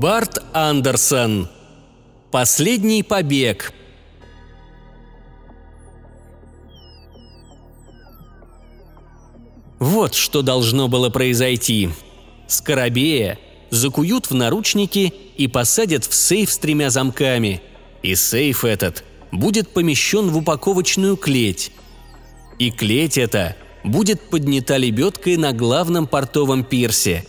Барт Андерсон. Последний побег. Вот что должно было произойти. Скоробея закуют в наручники и посадят в сейф с тремя замками. И сейф этот будет помещен в упаковочную клеть. И клеть эта будет поднята лебедкой на главном портовом пирсе.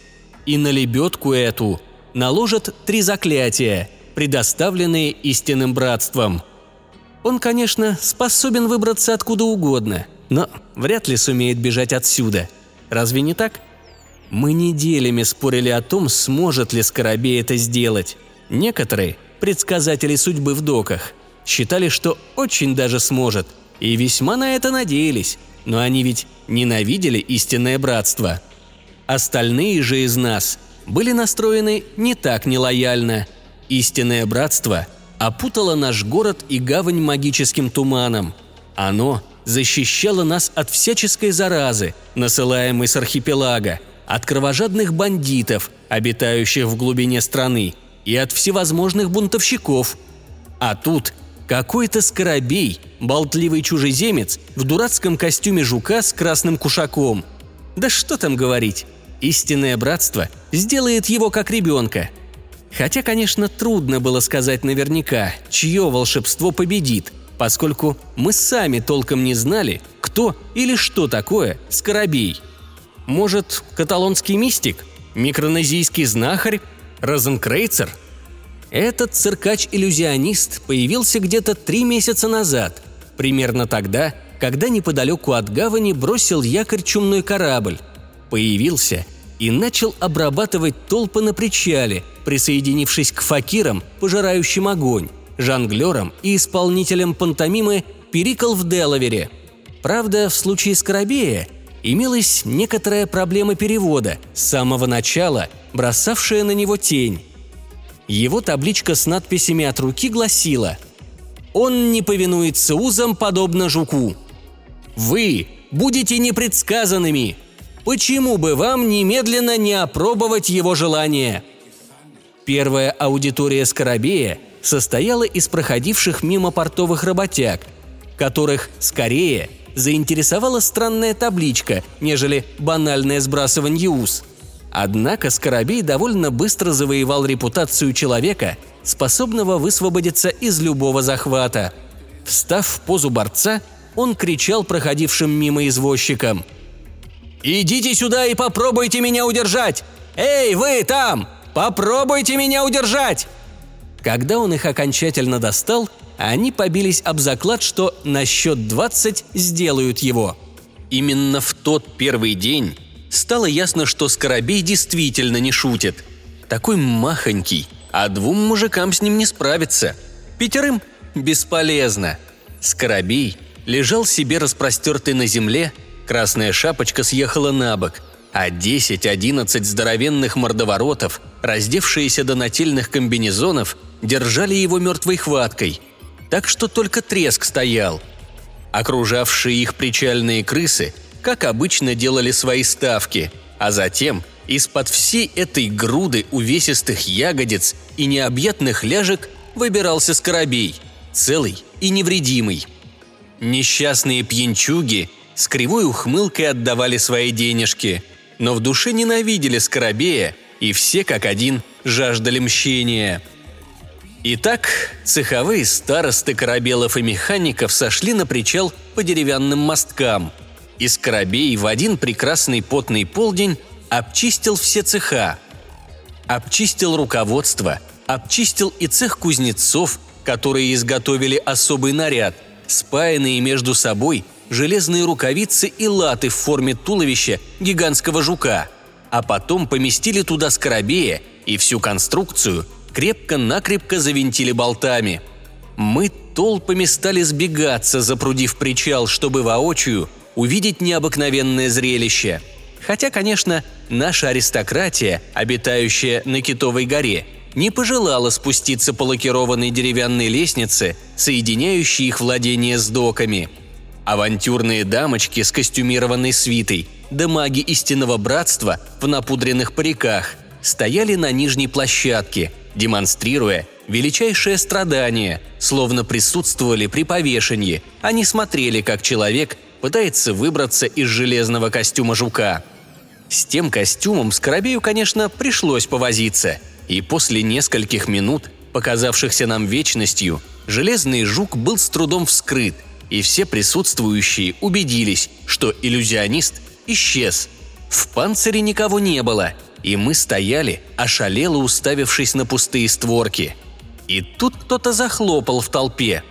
И на лебедку эту – наложат три заклятия, предоставленные истинным братством. Он, конечно, способен выбраться откуда угодно, но вряд ли сумеет бежать отсюда. Разве не так? Мы неделями спорили о том, сможет ли Скоробей это сделать. Некоторые, предсказатели судьбы в доках, считали, что очень даже сможет, и весьма на это надеялись, но они ведь ненавидели истинное братство. Остальные же из нас – были настроены не так нелояльно. Истинное братство опутало наш город и гавань магическим туманом. Оно защищало нас от всяческой заразы, насылаемой с архипелага, от кровожадных бандитов, обитающих в глубине страны, и от всевозможных бунтовщиков. А тут какой-то скоробей, болтливый чужеземец в дурацком костюме жука с красным кушаком. Да что там говорить, истинное братство сделает его как ребенка. Хотя, конечно, трудно было сказать наверняка, чье волшебство победит, поскольку мы сами толком не знали, кто или что такое Скоробей. Может, каталонский мистик? Микронезийский знахарь? Розенкрейцер? Этот циркач-иллюзионист появился где-то три месяца назад, примерно тогда, когда неподалеку от гавани бросил якорь чумной корабль. Появился и начал обрабатывать толпы на причале, присоединившись к факирам, пожирающим огонь, жонглерам и исполнителям пантомимы «Перикл в Делавере». Правда, в случае Скоробея имелась некоторая проблема перевода, с самого начала бросавшая на него тень. Его табличка с надписями от руки гласила «Он не повинуется узам, подобно жуку». «Вы будете непредсказанными, Почему бы вам немедленно не опробовать его желание? Первая аудитория Скоробея состояла из проходивших мимо портовых работяг, которых скорее заинтересовала странная табличка, нежели банальное сбрасывание уз. Однако Скоробей довольно быстро завоевал репутацию человека, способного высвободиться из любого захвата. Встав в позу борца, он кричал проходившим мимо извозчикам – «Идите сюда и попробуйте меня удержать! Эй, вы там! Попробуйте меня удержать!» Когда он их окончательно достал, они побились об заклад, что на счет 20 сделают его. Именно в тот первый день стало ясно, что Скоробей действительно не шутит. Такой махонький, а двум мужикам с ним не справиться. Пятерым – бесполезно. Скоробей лежал себе распростертый на земле, Красная шапочка съехала на бок, а 10-11 здоровенных мордоворотов, раздевшиеся до нательных комбинезонов, держали его мертвой хваткой. Так что только треск стоял. Окружавшие их причальные крысы, как обычно, делали свои ставки, а затем из-под всей этой груды увесистых ягодиц и необъятных ляжек выбирался скоробей, целый и невредимый. Несчастные пьянчуги – с кривой ухмылкой отдавали свои денежки, но в душе ненавидели Скоробея, и все как один жаждали мщения. Итак, цеховые старосты корабелов и механиков сошли на причал по деревянным мосткам, и Скоробей в один прекрасный потный полдень обчистил все цеха. Обчистил руководство, обчистил и цех кузнецов, которые изготовили особый наряд, спаянные между собой железные рукавицы и латы в форме туловища гигантского жука, а потом поместили туда скоробея и всю конструкцию крепко-накрепко завинтили болтами. Мы толпами стали сбегаться, запрудив причал, чтобы воочию увидеть необыкновенное зрелище. Хотя, конечно, наша аристократия, обитающая на Китовой горе, не пожелала спуститься по лакированной деревянной лестнице, соединяющей их владение с доками. Авантюрные дамочки с костюмированной свитой, да маги истинного братства в напудренных париках стояли на нижней площадке, демонстрируя величайшее страдание, словно присутствовали при повешении, не смотрели, как человек пытается выбраться из железного костюма жука. С тем костюмом Скоробею, конечно, пришлось повозиться – и после нескольких минут, показавшихся нам вечностью, железный жук был с трудом вскрыт, и все присутствующие убедились, что иллюзионист исчез. В панцире никого не было, и мы стояли, ошалело уставившись на пустые створки. И тут кто-то захлопал в толпе.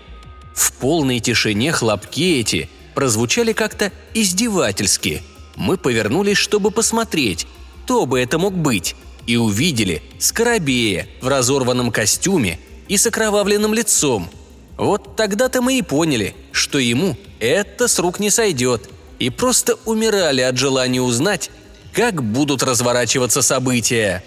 В полной тишине хлопки эти прозвучали как-то издевательски. Мы повернулись, чтобы посмотреть, кто бы это мог быть – и увидели Скоробея в разорванном костюме и с окровавленным лицом. Вот тогда-то мы и поняли, что ему это с рук не сойдет, и просто умирали от желания узнать, как будут разворачиваться события.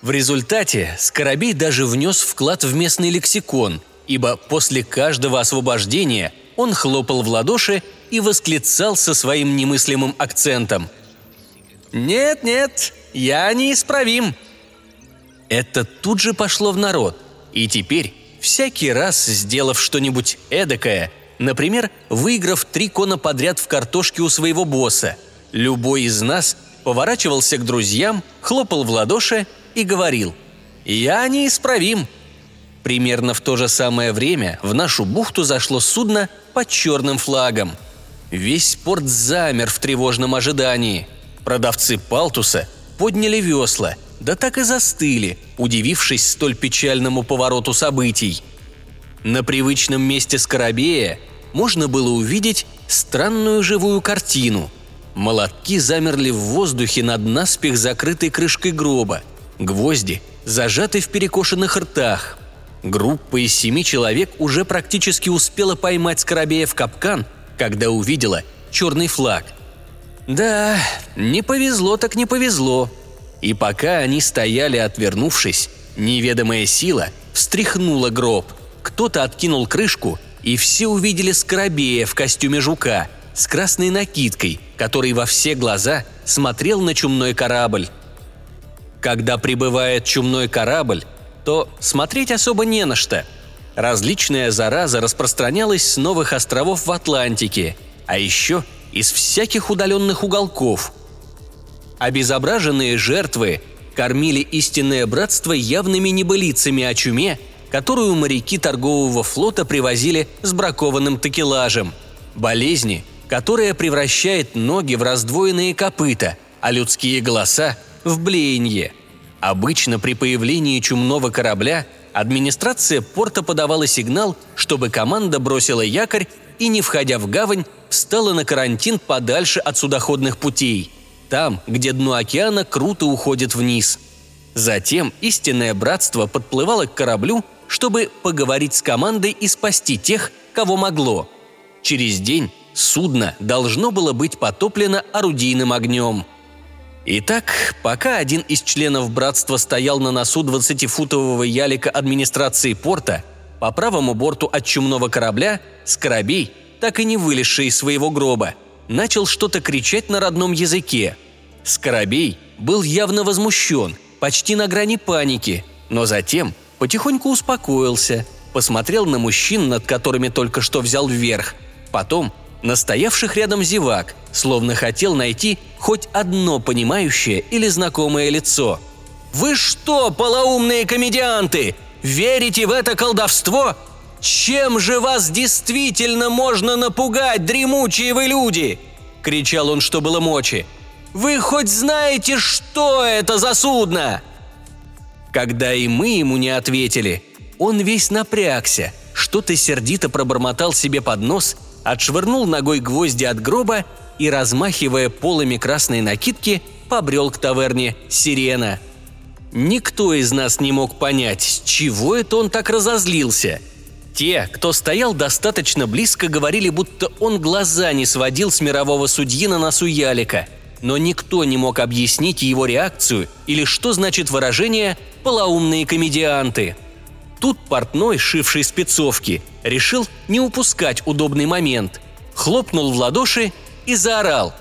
В результате Скоробей даже внес вклад в местный лексикон, ибо после каждого освобождения он хлопал в ладоши и восклицал со своим немыслимым акцентом. «Нет-нет, я неисправим!» Это тут же пошло в народ, и теперь, всякий раз сделав что-нибудь эдакое, например, выиграв три кона подряд в картошке у своего босса, любой из нас поворачивался к друзьям, хлопал в ладоши и говорил «Я неисправим!» Примерно в то же самое время в нашу бухту зашло судно под черным флагом. Весь порт замер в тревожном ожидании. Продавцы палтуса подняли весла, да так и застыли, удивившись столь печальному повороту событий. На привычном месте Скоробея можно было увидеть странную живую картину. Молотки замерли в воздухе над наспех закрытой крышкой гроба. Гвозди зажаты в перекошенных ртах. Группа из семи человек уже практически успела поймать Скоробея в капкан, когда увидела черный флаг – да, не повезло так не повезло. И пока они стояли, отвернувшись, неведомая сила встряхнула гроб. Кто-то откинул крышку, и все увидели Скоробея в костюме жука с красной накидкой, который во все глаза смотрел на чумной корабль. Когда прибывает чумной корабль, то смотреть особо не на что. Различная зараза распространялась с новых островов в Атлантике, а еще из всяких удаленных уголков. Обезображенные жертвы кормили истинное братство явными небылицами о чуме, которую моряки торгового флота привозили с бракованным такелажем. Болезни, которая превращает ноги в раздвоенные копыта, а людские голоса – в блеяние. Обычно при появлении чумного корабля администрация порта подавала сигнал, чтобы команда бросила якорь и, не входя в гавань, встала на карантин подальше от судоходных путей, там, где дно океана круто уходит вниз. Затем истинное братство подплывало к кораблю, чтобы поговорить с командой и спасти тех, кого могло. Через день судно должно было быть потоплено орудийным огнем. Итак, пока один из членов братства стоял на носу 20-футового ялика администрации порта, по правому борту от чумного корабля Скоробей так и не вылезший из своего гроба, начал что-то кричать на родном языке. Скоробей был явно возмущен, почти на грани паники, но затем потихоньку успокоился, посмотрел на мужчин, над которыми только что взял вверх, потом на стоявших рядом зевак, словно хотел найти хоть одно понимающее или знакомое лицо. «Вы что, полоумные комедианты, верите в это колдовство?» «Чем же вас действительно можно напугать, дремучие вы люди?» – кричал он, что было мочи. «Вы хоть знаете, что это за судно?» Когда и мы ему не ответили, он весь напрягся, что-то сердито пробормотал себе под нос, отшвырнул ногой гвозди от гроба и, размахивая полами красной накидки, побрел к таверне «Сирена». Никто из нас не мог понять, с чего это он так разозлился – те, кто стоял достаточно близко, говорили, будто он глаза не сводил с мирового судьи на носу Ялика. но никто не мог объяснить его реакцию или что значит выражение «полоумные комедианты». Тут портной, шивший спецовки, решил не упускать удобный момент. Хлопнул в ладоши и заорал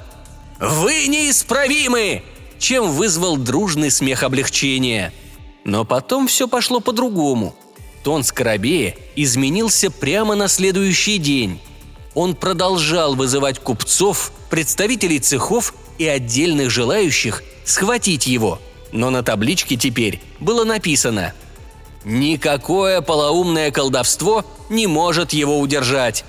«Вы неисправимы!» чем вызвал дружный смех облегчения. Но потом все пошло по-другому. Тон Скоробея изменился прямо на следующий день. Он продолжал вызывать купцов, представителей цехов и отдельных желающих схватить его. Но на табличке теперь было написано «Никакое полоумное колдовство не может его удержать».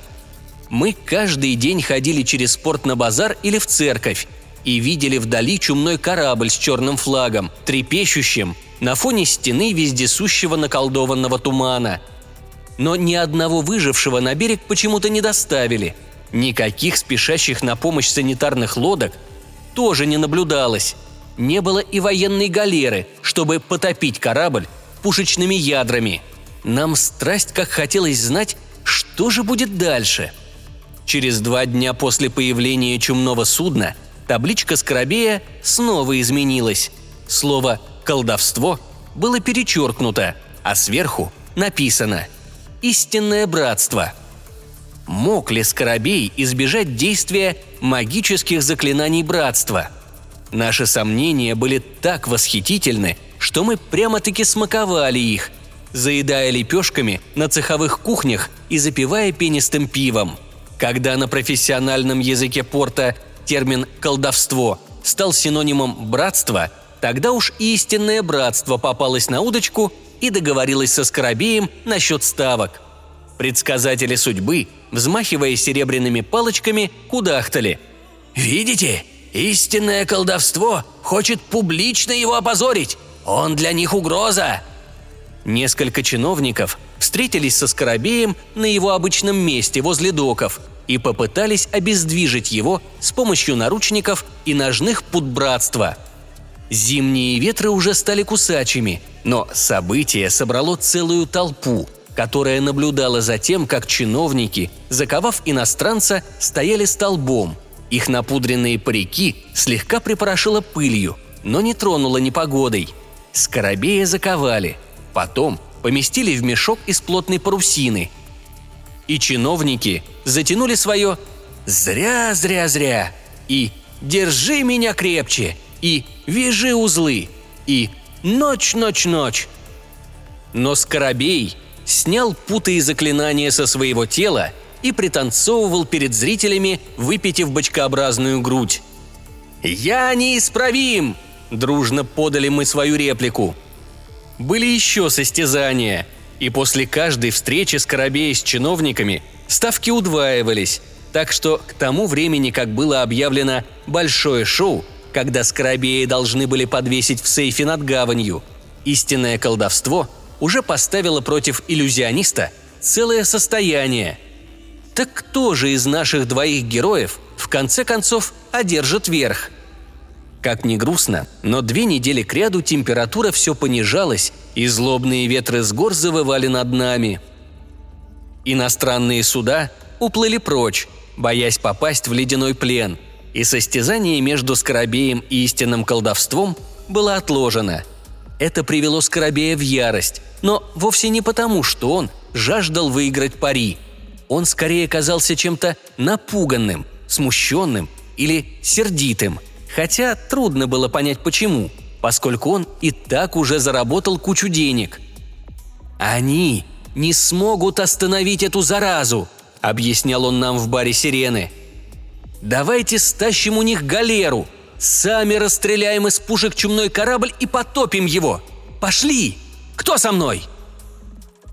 Мы каждый день ходили через порт на базар или в церковь и видели вдали чумной корабль с черным флагом, трепещущим на фоне стены вездесущего наколдованного тумана. Но ни одного выжившего на берег почему-то не доставили. Никаких спешащих на помощь санитарных лодок тоже не наблюдалось. Не было и военной галеры, чтобы потопить корабль пушечными ядрами. Нам страсть как хотелось знать, что же будет дальше. Через два дня после появления чумного судна табличка Скоробея снова изменилась. Слово «колдовство» было перечеркнуто, а сверху написано «Истинное братство». Мог ли Скоробей избежать действия магических заклинаний братства? Наши сомнения были так восхитительны, что мы прямо-таки смаковали их, заедая лепешками на цеховых кухнях и запивая пенистым пивом. Когда на профессиональном языке порта термин «колдовство» стал синонимом «братства», тогда уж истинное братство попалось на удочку и договорилось со Скоробеем насчет ставок. Предсказатели судьбы, взмахивая серебряными палочками, кудахтали. «Видите? Истинное колдовство хочет публично его опозорить! Он для них угроза!» Несколько чиновников встретились со Скоробеем на его обычном месте возле доков – и попытались обездвижить его с помощью наручников и ножных пут братства. Зимние ветры уже стали кусачими, но событие собрало целую толпу, которая наблюдала за тем, как чиновники, заковав иностранца, стояли столбом. Их напудренные парики слегка припорошило пылью, но не тронуло непогодой. Скоробея заковали, потом поместили в мешок из плотной парусины – и чиновники затянули свое «зря, зря, зря» и «держи меня крепче» и «вяжи узлы» и «ночь, ночь, ночь». Но Скоробей снял путы и заклинания со своего тела и пританцовывал перед зрителями, выпитив бочкообразную грудь. «Я неисправим!» – дружно подали мы свою реплику. Были еще состязания – и после каждой встречи Скоробея с чиновниками ставки удваивались, так что к тому времени, как было объявлено «большое шоу», когда Скоробеи должны были подвесить в сейфе над гаванью, истинное колдовство уже поставило против иллюзиониста целое состояние. Так кто же из наших двоих героев в конце концов одержит верх? Как ни грустно, но две недели кряду температура все понижалась, и злобные ветры с гор завывали над нами. Иностранные суда уплыли прочь, боясь попасть в ледяной плен, и состязание между Скоробеем и истинным колдовством было отложено. Это привело Скоробея в ярость, но вовсе не потому, что он жаждал выиграть пари. Он скорее казался чем-то напуганным, смущенным или сердитым – Хотя трудно было понять почему, поскольку он и так уже заработал кучу денег. «Они не смогут остановить эту заразу», — объяснял он нам в баре «Сирены». «Давайте стащим у них галеру, сами расстреляем из пушек чумной корабль и потопим его. Пошли! Кто со мной?»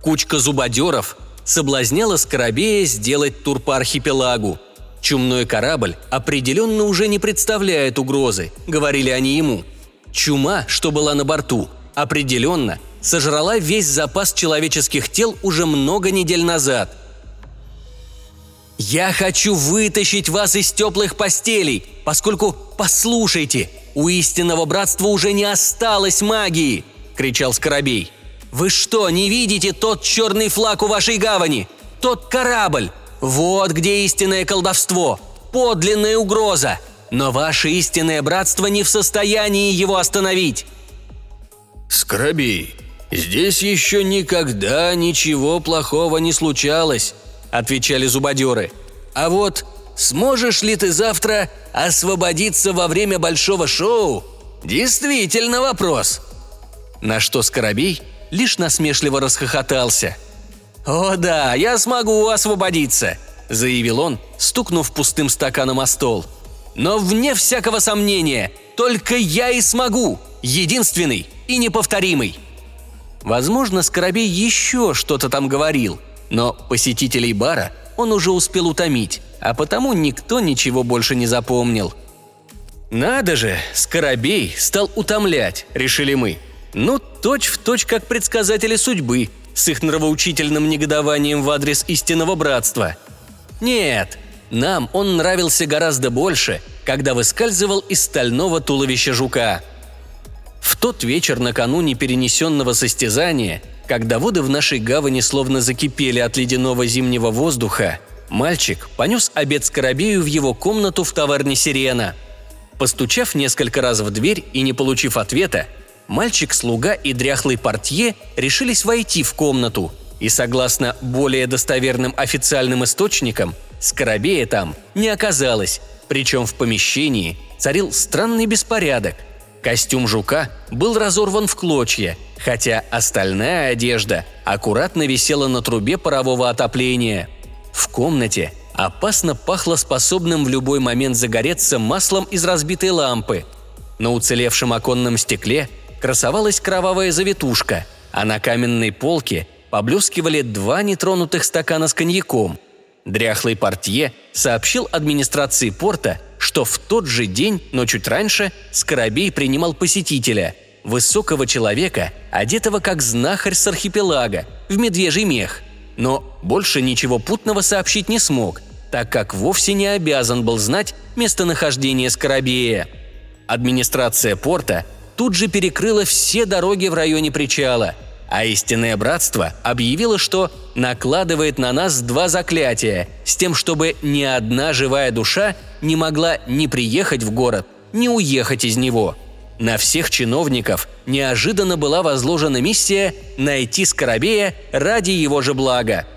Кучка зубодеров соблазняла Скоробея сделать тур по архипелагу — Чумной корабль определенно уже не представляет угрозы, говорили они ему. Чума, что была на борту, определенно сожрала весь запас человеческих тел уже много недель назад. «Я хочу вытащить вас из теплых постелей, поскольку, послушайте, у истинного братства уже не осталось магии!» – кричал Скоробей. «Вы что, не видите тот черный флаг у вашей гавани? Тот корабль? Вот где истинное колдовство, подлинная угроза. но ваше истинное братство не в состоянии его остановить». «Скоробей, здесь еще никогда ничего плохого не случалось», – отвечали зубодеры. «А вот сможешь ли ты завтра освободиться во время большого шоу? Действительно вопрос». На что Скоробей лишь насмешливо расхохотался. «О да, я смогу освободиться», – заявил он, стукнув пустым стаканом о стол. «Но вне всякого сомнения, только я и смогу, единственный и неповторимый». Возможно, Скоробей еще что-то там говорил, но посетителей бара он уже успел утомить, а потому никто ничего больше не запомнил. «Надо же, Скоробей стал утомлять», — решили мы. «Ну, точь в точь, как предсказатели судьбы, с их нравоучительным негодованием в адрес истинного братства. Нет, нам он нравился гораздо больше, когда выскальзывал из стального туловища жука. В тот вечер накануне перенесенного состязания, когда воды в нашей гавани словно закипели от ледяного зимнего воздуха, мальчик понес обед Скоробею в его комнату в таверне «Сирена». Постучав несколько раз в дверь и не получив ответа, мальчик-слуга и дряхлый портье решились войти в комнату, и согласно более достоверным официальным источникам, Скоробея там не оказалось, причем в помещении царил странный беспорядок – Костюм жука был разорван в клочья, хотя остальная одежда аккуратно висела на трубе парового отопления. В комнате опасно пахло способным в любой момент загореться маслом из разбитой лампы. На уцелевшем оконном стекле красовалась кровавая завитушка, а на каменной полке поблескивали два нетронутых стакана с коньяком. Дряхлый портье сообщил администрации порта – что в тот же день, но чуть раньше, Скоробей принимал посетителя, высокого человека, одетого как знахарь с архипелага, в медвежий мех. Но больше ничего путного сообщить не смог, так как вовсе не обязан был знать местонахождение Скоробея. Администрация порта тут же перекрыла все дороги в районе причала – а истинное братство объявило, что накладывает на нас два заклятия, с тем, чтобы ни одна живая душа не могла ни приехать в город, ни уехать из него. На всех чиновников неожиданно была возложена миссия найти Скоробея ради его же блага.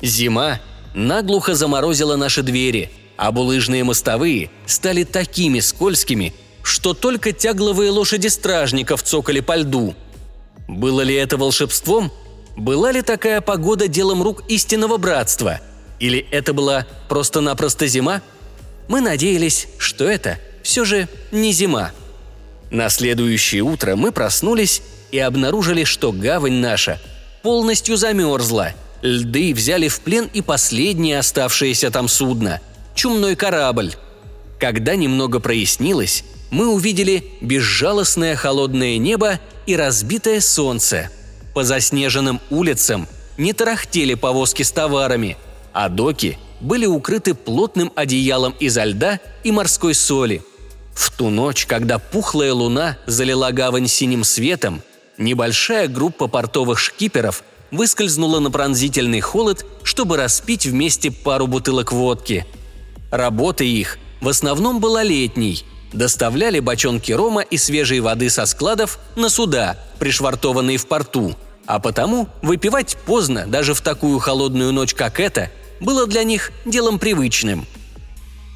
Зима наглухо заморозила наши двери, а булыжные мостовые стали такими скользкими, что только тягловые лошади стражников цокали по льду – было ли это волшебством? Была ли такая погода делом рук истинного братства? Или это была просто-напросто зима? Мы надеялись, что это все же не зима. На следующее утро мы проснулись и обнаружили, что гавань наша полностью замерзла. Льды взяли в плен и последнее оставшееся там судно – чумной корабль. Когда немного прояснилось, мы увидели безжалостное холодное небо и разбитое солнце. По заснеженным улицам не тарахтели повозки с товарами, а доки были укрыты плотным одеялом изо льда и морской соли. В ту ночь, когда пухлая луна залила гавань синим светом, небольшая группа портовых шкиперов выскользнула на пронзительный холод, чтобы распить вместе пару бутылок водки. Работа их в основном была летней – доставляли бочонки рома и свежей воды со складов на суда, пришвартованные в порту, а потому выпивать поздно, даже в такую холодную ночь, как эта, было для них делом привычным.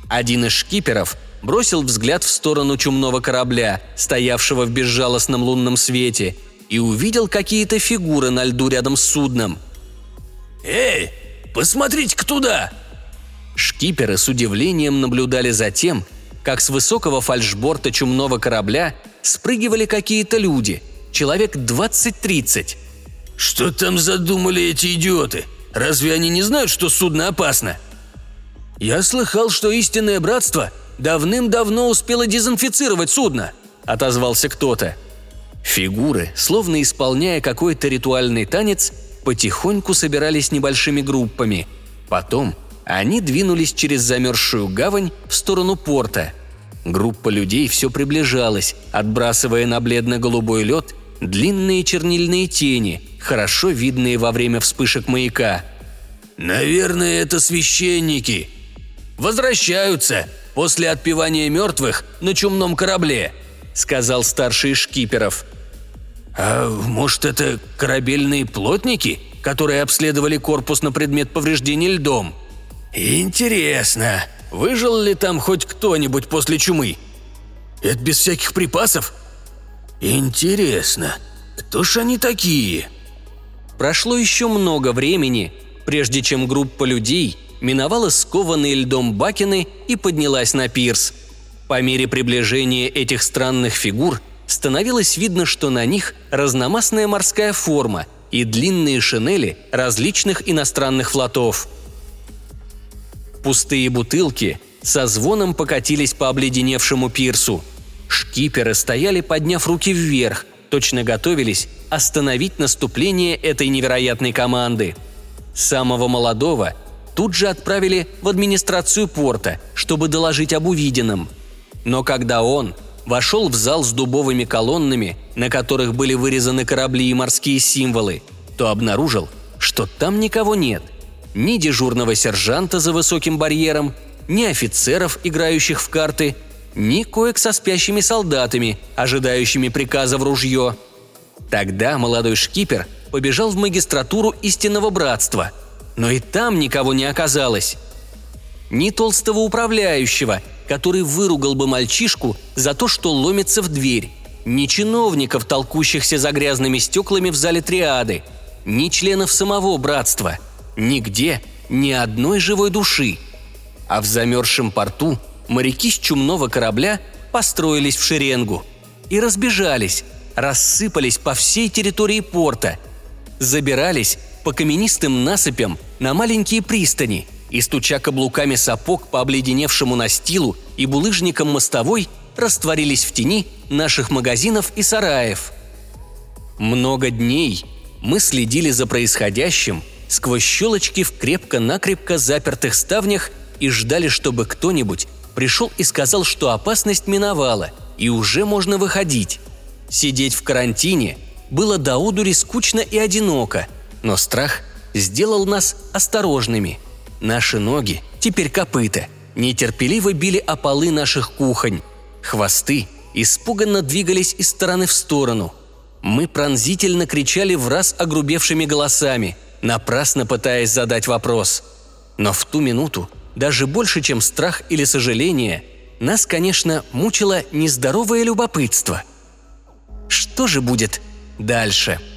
Один из шкиперов бросил взгляд в сторону чумного корабля, стоявшего в безжалостном лунном свете, и увидел какие-то фигуры на льду рядом с судном. «Эй, посмотрите-ка туда!» Шкиперы с удивлением наблюдали за тем, как с высокого фальшборта чумного корабля спрыгивали какие-то люди, человек 20-30. «Что там задумали эти идиоты? Разве они не знают, что судно опасно?» «Я слыхал, что истинное братство давным-давно успело дезинфицировать судно», – отозвался кто-то. Фигуры, словно исполняя какой-то ритуальный танец, потихоньку собирались небольшими группами. Потом они двинулись через замерзшую гавань в сторону порта. Группа людей все приближалась, отбрасывая на бледно-голубой лед длинные чернильные тени, хорошо видные во время вспышек маяка. «Наверное, это священники. Возвращаются», после отпевания мертвых на чумном корабле», — сказал старший шкиперов. «А может, это корабельные плотники, которые обследовали корпус на предмет повреждений льдом?» «Интересно, выжил ли там хоть кто-нибудь после чумы? Это без всяких припасов?» «Интересно, кто ж они такие?» Прошло еще много времени, прежде чем группа людей миновала скованные льдом бакины и поднялась на пирс. По мере приближения этих странных фигур становилось видно, что на них разномастная морская форма и длинные шинели различных иностранных флотов. Пустые бутылки со звоном покатились по обледеневшему пирсу. Шкиперы стояли, подняв руки вверх, точно готовились остановить наступление этой невероятной команды. Самого молодого тут же отправили в администрацию порта, чтобы доложить об увиденном. Но когда он вошел в зал с дубовыми колоннами, на которых были вырезаны корабли и морские символы, то обнаружил, что там никого нет. Ни дежурного сержанта за высоким барьером, ни офицеров, играющих в карты, ни коек со спящими солдатами, ожидающими приказа в ружье. Тогда молодой шкипер побежал в магистратуру истинного братства – но и там никого не оказалось. Ни толстого управляющего, который выругал бы мальчишку за то, что ломится в дверь, ни чиновников, толкущихся за грязными стеклами в зале триады, ни членов самого братства. Нигде ни одной живой души. А в замерзшем порту моряки с чумного корабля построились в шеренгу и разбежались, рассыпались по всей территории порта, забирались по каменистым насыпям на маленькие пристани и, стуча каблуками сапог по обледеневшему настилу и булыжникам мостовой, растворились в тени наших магазинов и сараев. Много дней мы следили за происходящим сквозь щелочки в крепко-накрепко запертых ставнях и ждали, чтобы кто-нибудь пришел и сказал, что опасность миновала, и уже можно выходить. Сидеть в карантине было до одури скучно и одиноко – но страх сделал нас осторожными. Наши ноги, теперь копыта, нетерпеливо били о полы наших кухонь. Хвосты испуганно двигались из стороны в сторону. Мы пронзительно кричали в раз огрубевшими голосами, напрасно пытаясь задать вопрос. Но в ту минуту, даже больше, чем страх или сожаление, нас, конечно, мучило нездоровое любопытство. Что же будет дальше? –